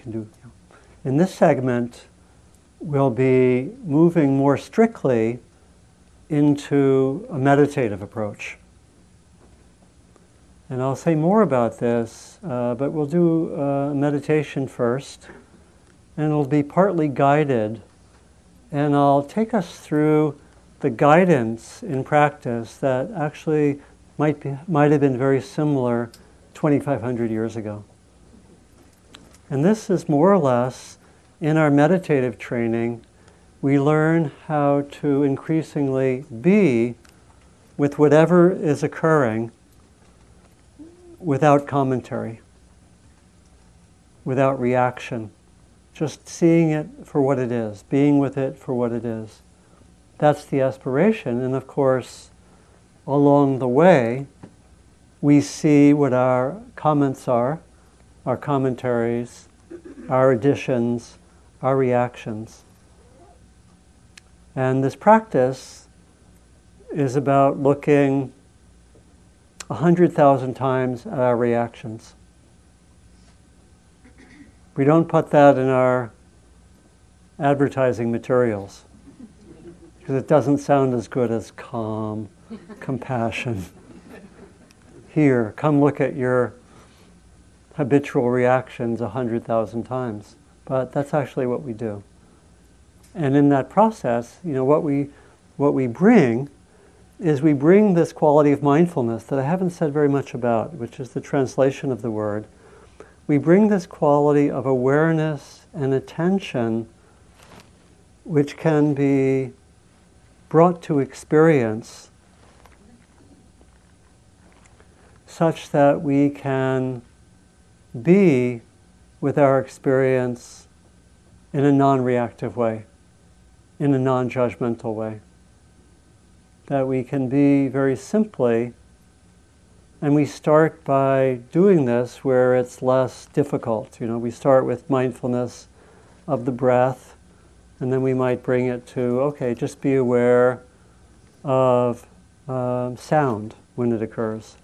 can do. In this segment, we'll be moving more strictly into a meditative approach. And I'll say more about this, uh, but we'll do uh, meditation first, and it'll be partly guided. And I'll take us through the guidance in practice that actually might, be, might have been very similar 2,500 years ago. And this is more or less in our meditative training, we learn how to increasingly be with whatever is occurring without commentary, without reaction, just seeing it for what it is, being with it for what it is. That's the aspiration. And of course, along the way, we see what our comments are, our commentaries, our additions, our reactions. And this practice is about looking a hundred thousand times at our reactions. We don't put that in our advertising materials because it doesn't sound as good as calm, compassion. Here, come look at your habitual reactions a hundred thousand times. But that's actually what we do. And in that process, you know, what we, what we bring is we bring this quality of mindfulness that I haven't said very much about, which is the translation of the word. We bring this quality of awareness and attention which can be brought to experience such that we can be with our experience in a non reactive way, in a non judgmental way. That we can be very simply, and we start by doing this where it's less difficult. You know, we start with mindfulness of the breath, and then we might bring it to, okay, just be aware of uh, sound when it occurs,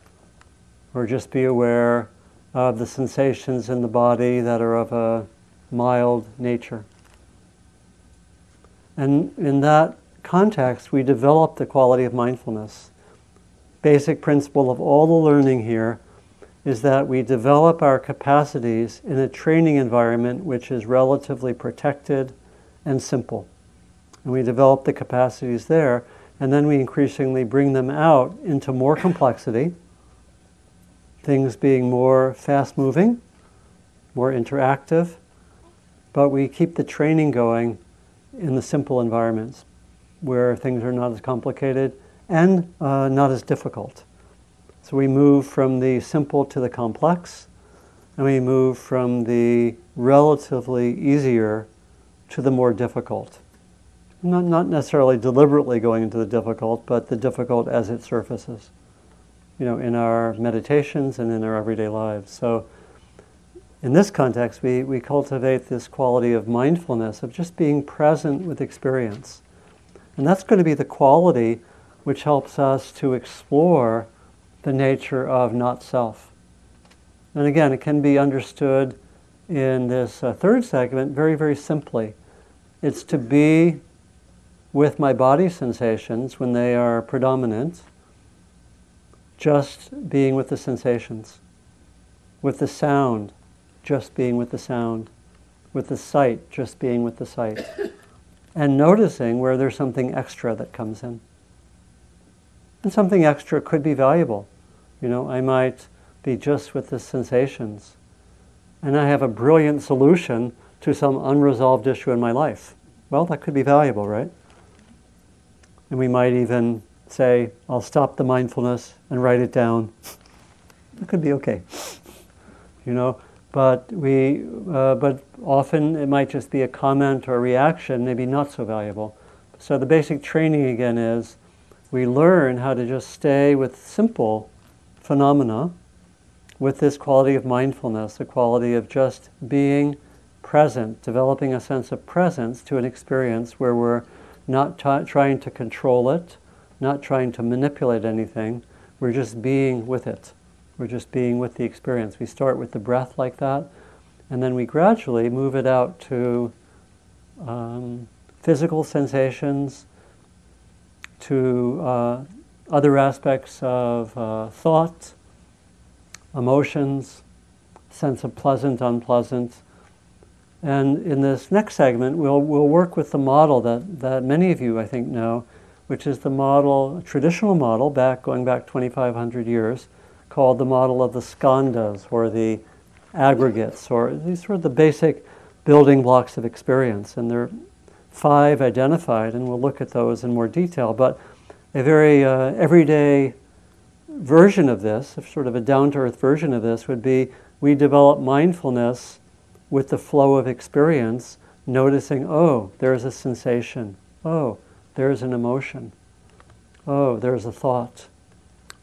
or just be aware of the sensations in the body that are of a mild nature. And in that context, we develop the quality of mindfulness. Basic principle of all the learning here is that we develop our capacities in a training environment which is relatively protected and simple. And we develop the capacities there, and then we increasingly bring them out into more complexity things being more fast moving, more interactive, but we keep the training going in the simple environments where things are not as complicated and uh, not as difficult. So we move from the simple to the complex, and we move from the relatively easier to the more difficult. Not, not necessarily deliberately going into the difficult, but the difficult as it surfaces you know, in our meditations and in our everyday lives. So, in this context, we, we cultivate this quality of mindfulness, of just being present with experience. And that's going to be the quality which helps us to explore the nature of not self. And again, it can be understood in this uh, third segment very, very simply. It's to be with my body sensations when they are predominant just being with the sensations, with the sound, just being with the sound, with the sight, just being with the sight, and noticing where there's something extra that comes in. And something extra could be valuable. You know, I might be just with the sensations, and I have a brilliant solution to some unresolved issue in my life. Well, that could be valuable, right? And we might even say, I'll stop the mindfulness and write it down. It could be okay, you know. But we, uh, but often it might just be a comment or a reaction, maybe not so valuable. So the basic training again is we learn how to just stay with simple phenomena, with this quality of mindfulness, the quality of just being present, developing a sense of presence to an experience where we're not t- trying to control it not trying to manipulate anything. We're just being with it. We're just being with the experience. We start with the breath like that, And then we gradually move it out to um, physical sensations, to uh, other aspects of uh, thought, emotions, sense of pleasant, unpleasant. And in this next segment, we'll, we'll work with the model that, that many of you, I think, know, which is the model, traditional model, back going back 2,500 years, called the model of the skandhas, or the aggregates, or these are the basic building blocks of experience. And there are five identified, and we'll look at those in more detail. But a very uh, everyday version of this, sort of a down to earth version of this, would be we develop mindfulness with the flow of experience, noticing, oh, there's a sensation. Oh, there's an emotion. Oh, there's a thought.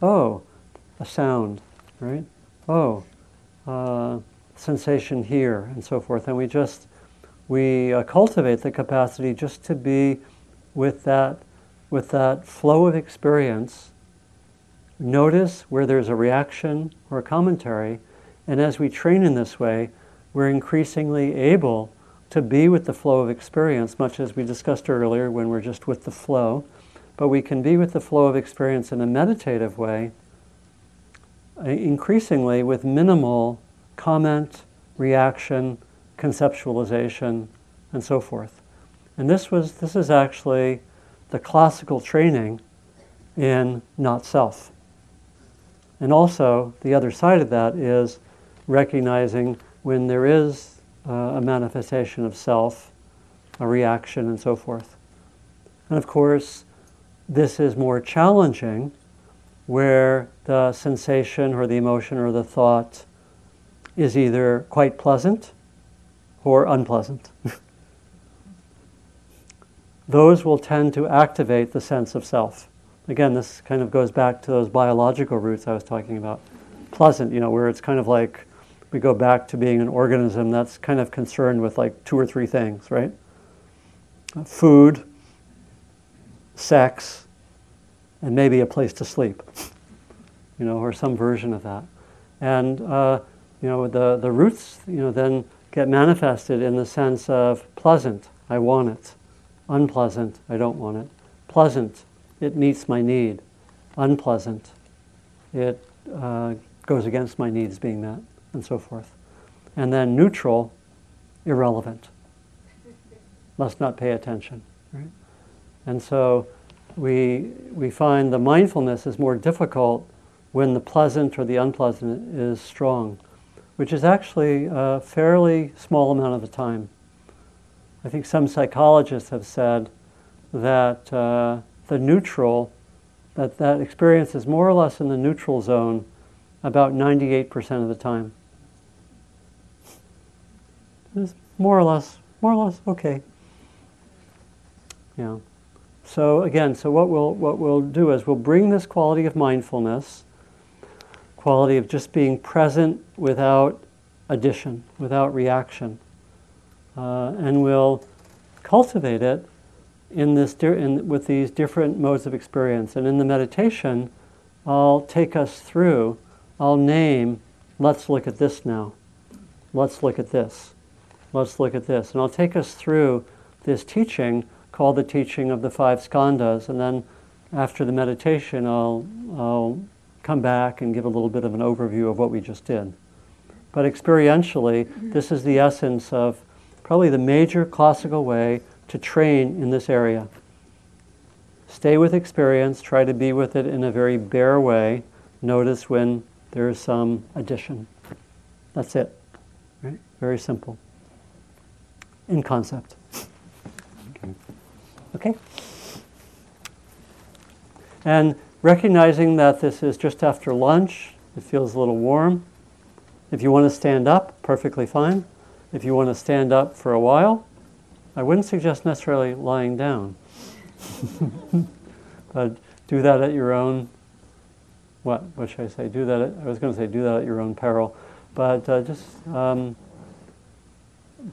Oh, a sound, right? Oh, uh, sensation here, and so forth. And we just, we uh, cultivate the capacity just to be with that, with that flow of experience. Notice where there's a reaction or a commentary, and as we train in this way, we're increasingly able to be with the flow of experience, much as we discussed earlier when we're just with the flow. But we can be with the flow of experience in a meditative way, uh, increasingly with minimal comment, reaction, conceptualization, and so forth. And this was this is actually the classical training in not self. And also the other side of that is recognizing when there is uh, a manifestation of self, a reaction, and so forth. And of course, this is more challenging where the sensation or the emotion or the thought is either quite pleasant or unpleasant. those will tend to activate the sense of self. Again, this kind of goes back to those biological roots I was talking about. Pleasant, you know, where it's kind of like we go back to being an organism that's kind of concerned with like two or three things, right? Food, sex, and maybe a place to sleep, you know, or some version of that. And, uh, you know, the, the roots, you know, then get manifested in the sense of pleasant, I want it. Unpleasant, I don't want it. Pleasant, it meets my need. Unpleasant, it uh, goes against my needs being met and so forth. And then neutral, irrelevant. Must not pay attention. Right? And so we, we find the mindfulness is more difficult when the pleasant or the unpleasant is strong, which is actually a fairly small amount of the time. I think some psychologists have said that uh, the neutral, that that experience is more or less in the neutral zone about 98% of the time. It's more or less, more or less okay. Yeah. So again, so what we'll what we'll do is we'll bring this quality of mindfulness, quality of just being present without addition, without reaction, uh, and we'll cultivate it in this in, with these different modes of experience. And in the meditation, I'll take us through. I'll name. Let's look at this now. Let's look at this let's look at this. And I'll take us through this teaching called the teaching of the five skandhas. And then after the meditation, I'll, I'll come back and give a little bit of an overview of what we just did. But experientially, mm-hmm. this is the essence of probably the major classical way to train in this area. Stay with experience, try to be with it in a very bare way. Notice when there is some addition. That's it. Right? Very simple in concept. Okay? And recognizing that this is just after lunch, it feels a little warm. If you want to stand up, perfectly fine. If you want to stand up for a while, I wouldn't suggest necessarily lying down. but do that at your own, what, what should I say? Do that, at, I was going to say do that at your own peril. But uh, just um,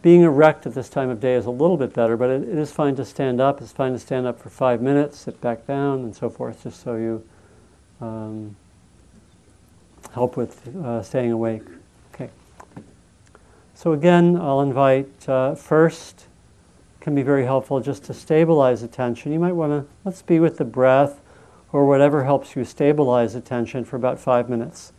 being erect at this time of day is a little bit better, but it, it is fine to stand up. It's fine to stand up for five minutes, sit back down, and so forth, just so you um, help with uh, staying awake. Okay. So again, I'll invite uh, first can be very helpful just to stabilize attention. You might want to let's be with the breath or whatever helps you stabilize attention for about five minutes.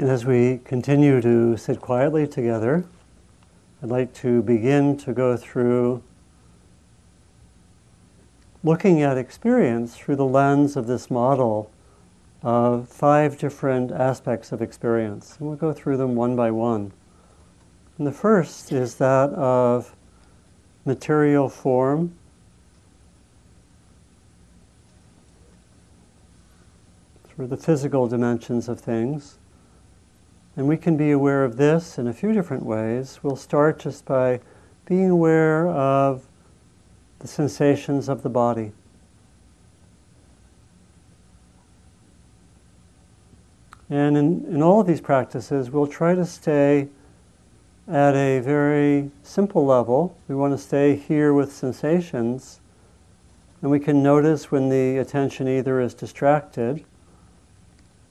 And as we continue to sit quietly together, I'd like to begin to go through looking at experience through the lens of this model of five different aspects of experience. And we'll go through them one by one. And the first is that of material form. Through the physical dimensions of things. And we can be aware of this in a few different ways. We'll start just by being aware of the sensations of the body. And in, in all of these practices, we'll try to stay at a very simple level. We want to stay here with sensations. And we can notice when the attention either is distracted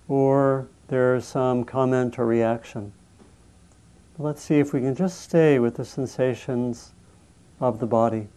or there's some comment or reaction. Let's see if we can just stay with the sensations of the body.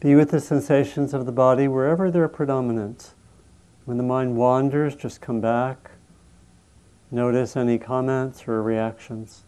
Be with the sensations of the body wherever they're predominant. When the mind wanders, just come back. Notice any comments or reactions.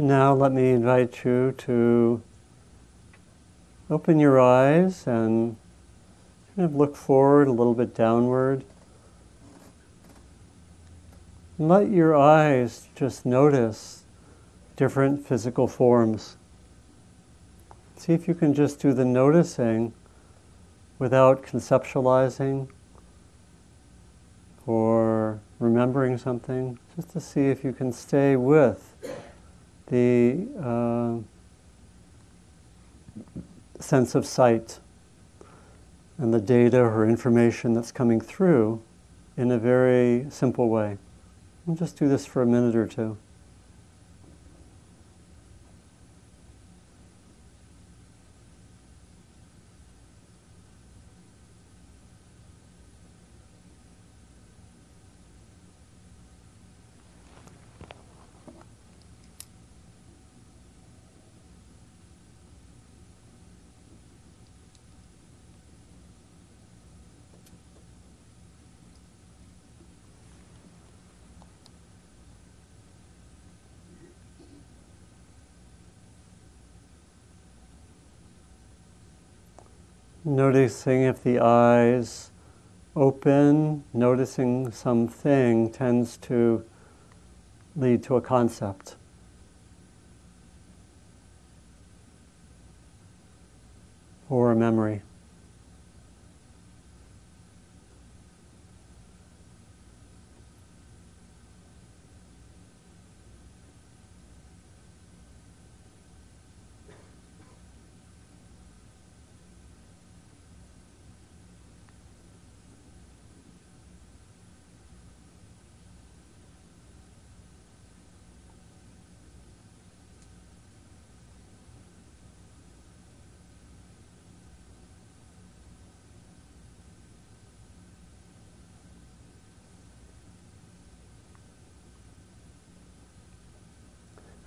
Now let me invite you to open your eyes and kind of look forward a little bit downward. And let your eyes just notice different physical forms. See if you can just do the noticing without conceptualizing or remembering something, just to see if you can stay with the uh, sense of sight and the data or information that's coming through in a very simple way. We'll just do this for a minute or two. Noticing if the eyes open, noticing something tends to lead to a concept. Or a memory.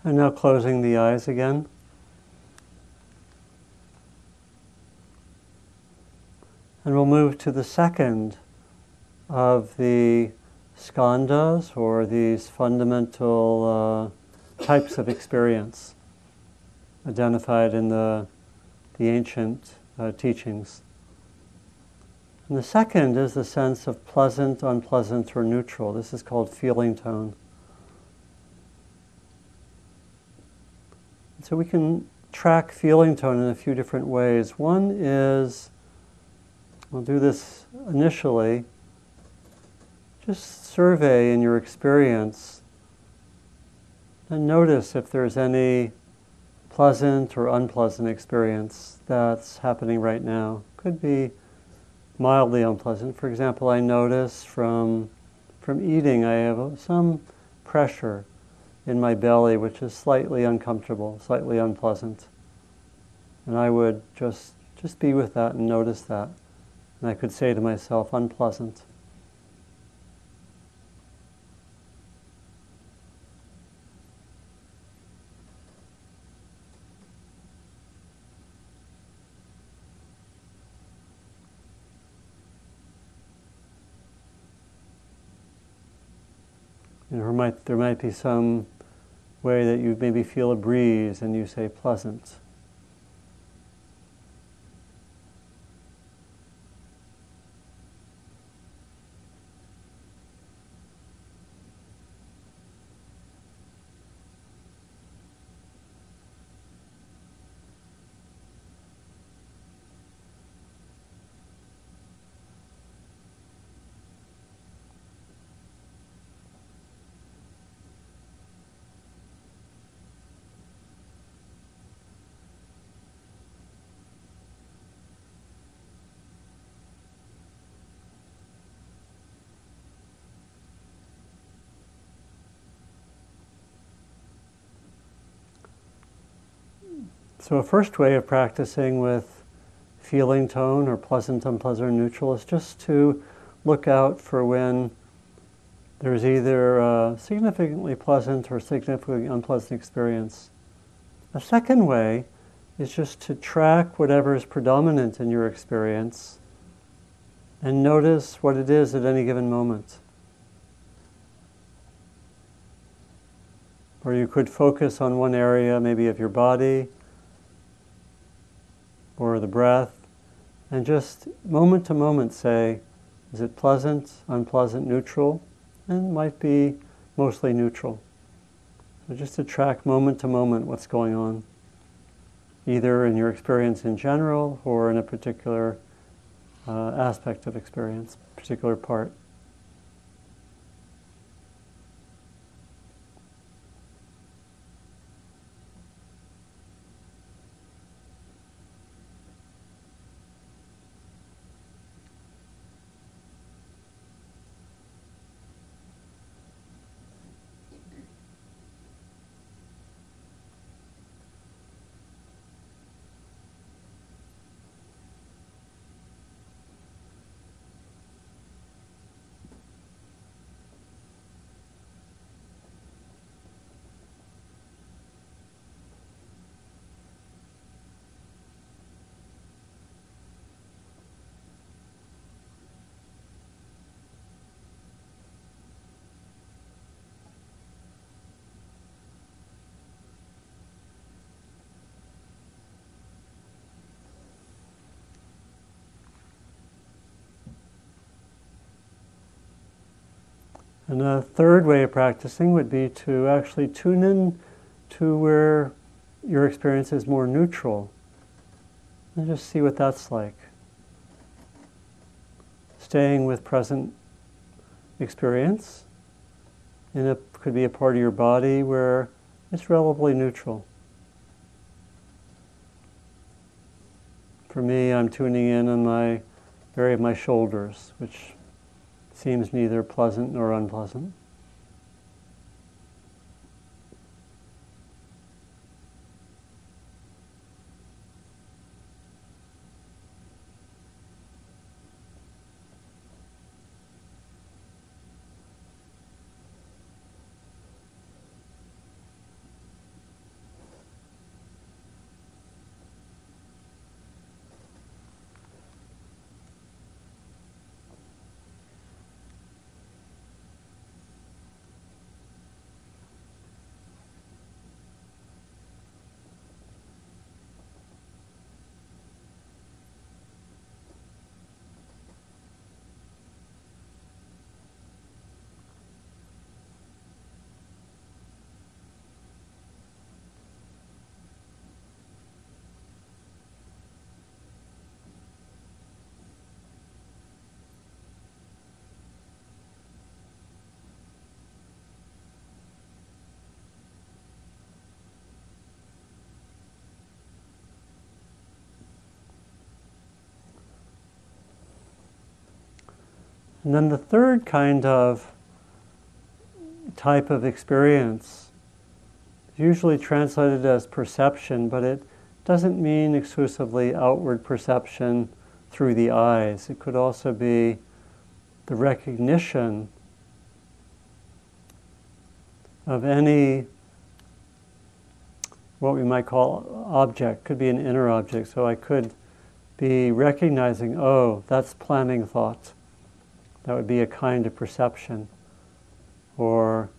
And now closing the eyes again. And we'll move to the second of the skandhas, or these fundamental uh, types of experience identified in the, the ancient uh, teachings. And the second is the sense of pleasant, unpleasant, or neutral. This is called feeling tone. So we can track feeling tone in a few different ways. One is, we'll do this initially, just survey in your experience and notice if there's any pleasant or unpleasant experience that's happening right now. Could be mildly unpleasant. For example, I notice from, from eating I have some pressure in my belly, which is slightly uncomfortable, slightly unpleasant. And I would just, just be with that and notice that. And I could say to myself, unpleasant. Might, there might be some way that you maybe feel a breeze and you say pleasant. So, a first way of practicing with feeling tone or pleasant, unpleasant, neutral is just to look out for when there's either a significantly pleasant or significantly unpleasant experience. A second way is just to track whatever is predominant in your experience and notice what it is at any given moment. Or you could focus on one area, maybe of your body or the breath, and just moment to moment say, is it pleasant, unpleasant, neutral? And might be mostly neutral. So just to track moment to moment what's going on, either in your experience in general or in a particular uh, aspect of experience, particular part. And a third way of practicing would be to actually tune in to where your experience is more neutral. And just see what that's like. Staying with present experience. And it could be a part of your body where it's relatively neutral. For me, I'm tuning in on my area of my shoulders, which seems neither pleasant nor unpleasant. And then the third kind of type of experience is usually translated as perception, but it doesn't mean exclusively outward perception through the eyes. It could also be the recognition of any what we might call object. Could be an inner object. So i could be recognizing oh that's planning thought that would be a kind of perception. Or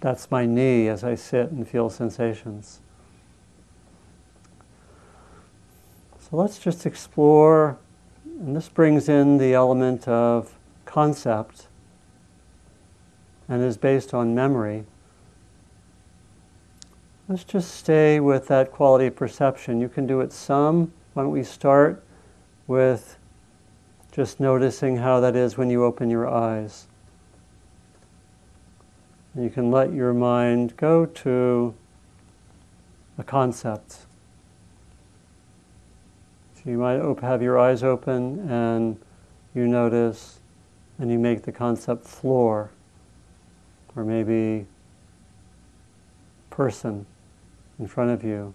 that's my knee as I sit and feel sensations. So let's just explore, and this brings in the element of concept and is based on memory. Let's just stay with that quality of perception. You can do it some. Why don't we start with just noticing how that is when you open your eyes. And you can let your mind go to a concept. So you might op- have your eyes open and you notice and you make the concept floor or maybe person in front of you.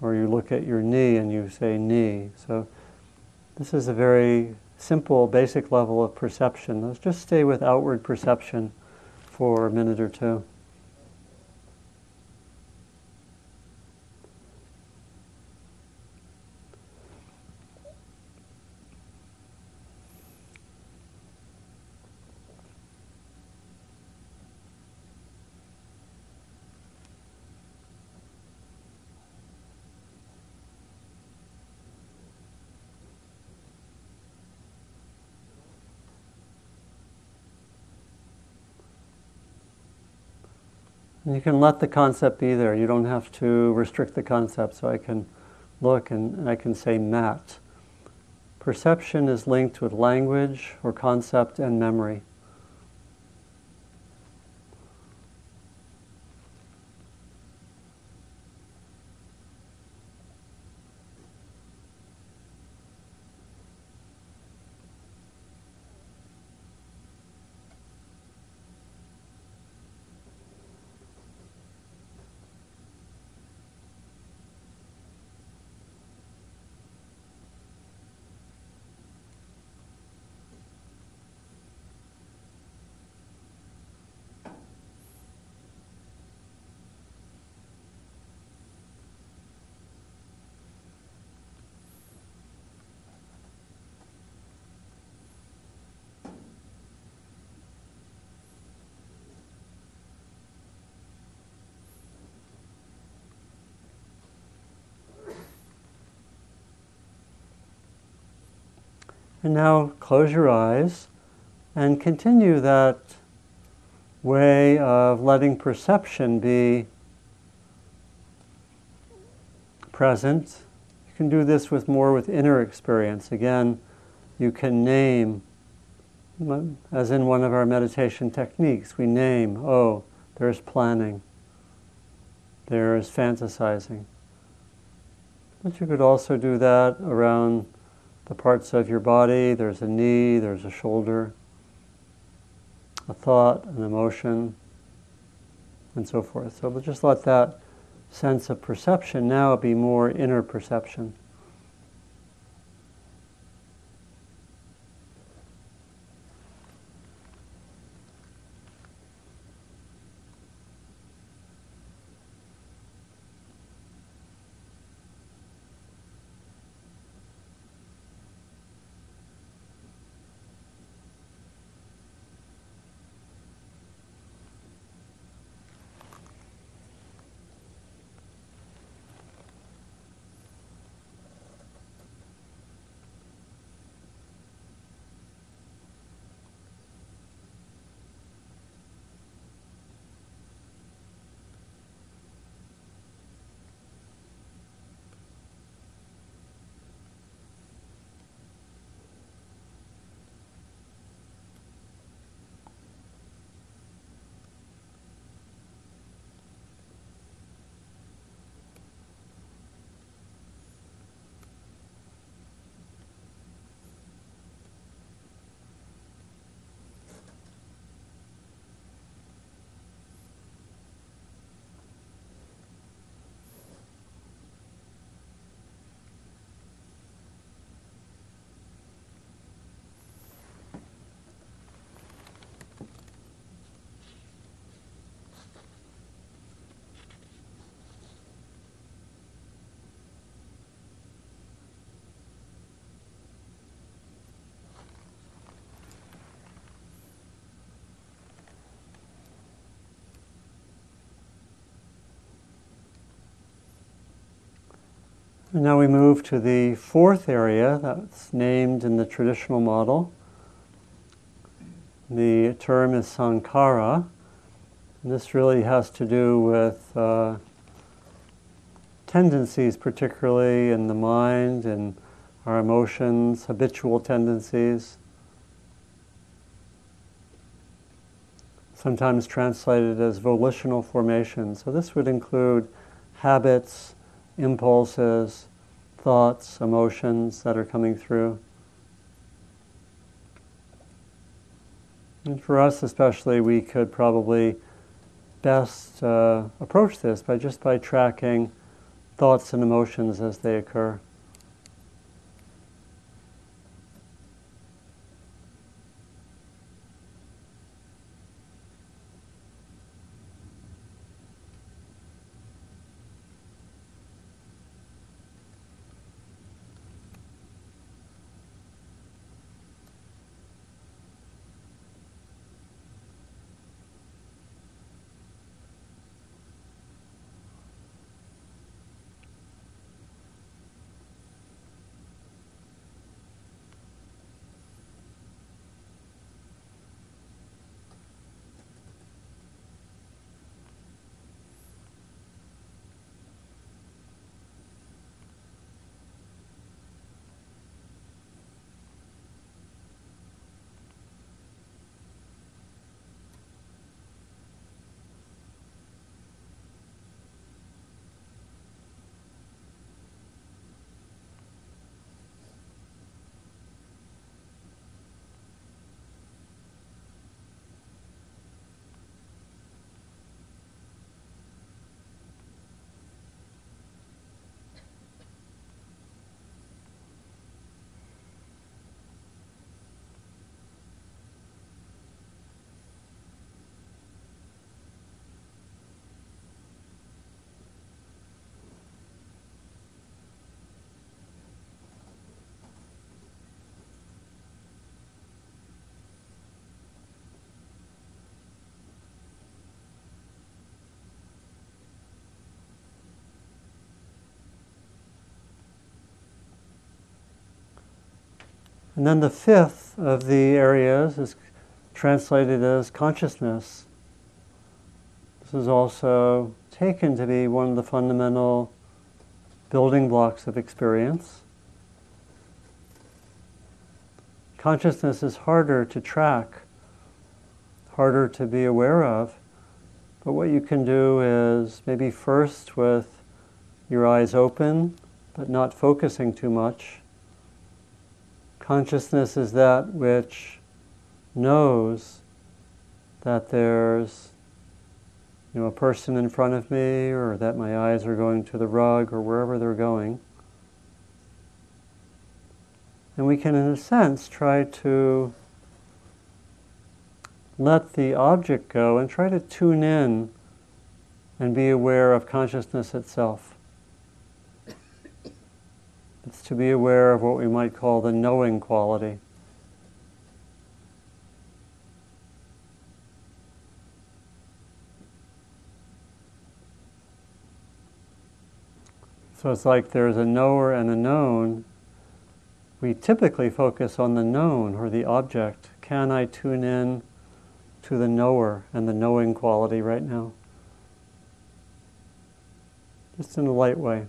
Or you look at your knee and you say knee. So this is a very simple, basic level of perception. Let's just stay with outward perception for a minute or two. You can let the concept be there. You don't have to restrict the concept. So I can look and, I can say mat. Perception is linked with language or concept and memory. And now close your eyes and continue that way of letting perception be present. You can do this with more with inner experience. Again, you can name, as in one of our meditation techniques, we name, oh, there's planning, there's fantasizing. But you could also do that around the parts of your body. There's a knee, there's a shoulder, a thought, an emotion, and so forth. So we'll just let that sense of perception now be more inner perception. And now we move to the fourth area that's named in the traditional model. The term is sankhara. And this really has to do with uh, tendencies, particularly in the mind and our emotions, habitual tendencies. Sometimes translated as volitional formation. So this would include habits impulses, thoughts, emotions that are coming through. And for us, especially, we could probably best uh, approach this by just by tracking thoughts and emotions as they occur. And then the fifth of the areas is translated as consciousness. This is also taken to be one of the fundamental building blocks of experience. Consciousness is harder to track, harder to be aware of, but what you can do is maybe first with your eyes open, but not focusing too much. Consciousness is that which knows that there's you know, a person in front of me, or that my eyes are going to the rug, or wherever they're going. And we can, in a sense, try to let the object go and try to tune in and be aware of consciousness itself. It's to be aware of what we might call the knowing quality. So it's like there's a knower and a known. We typically focus on the known or the object. Can I tune in to the knower and the knowing quality right now? Just in a light way.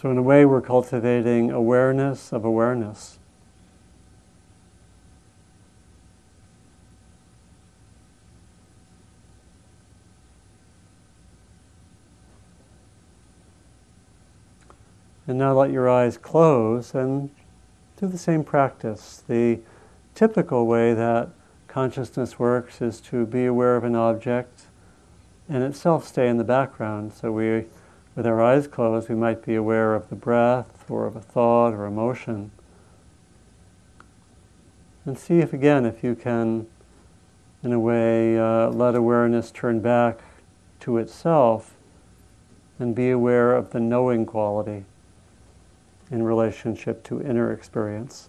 So, in a way, we're cultivating awareness of awareness. And now let your eyes close and do the same practice. The typical way that consciousness works is to be aware of an object and itself stay in the background. So we with our eyes closed, we might be aware of the breath or of a thought or emotion. And see if, again, if you can, in a way, uh, let awareness turn back to itself and be aware of the knowing quality in relationship to inner experience.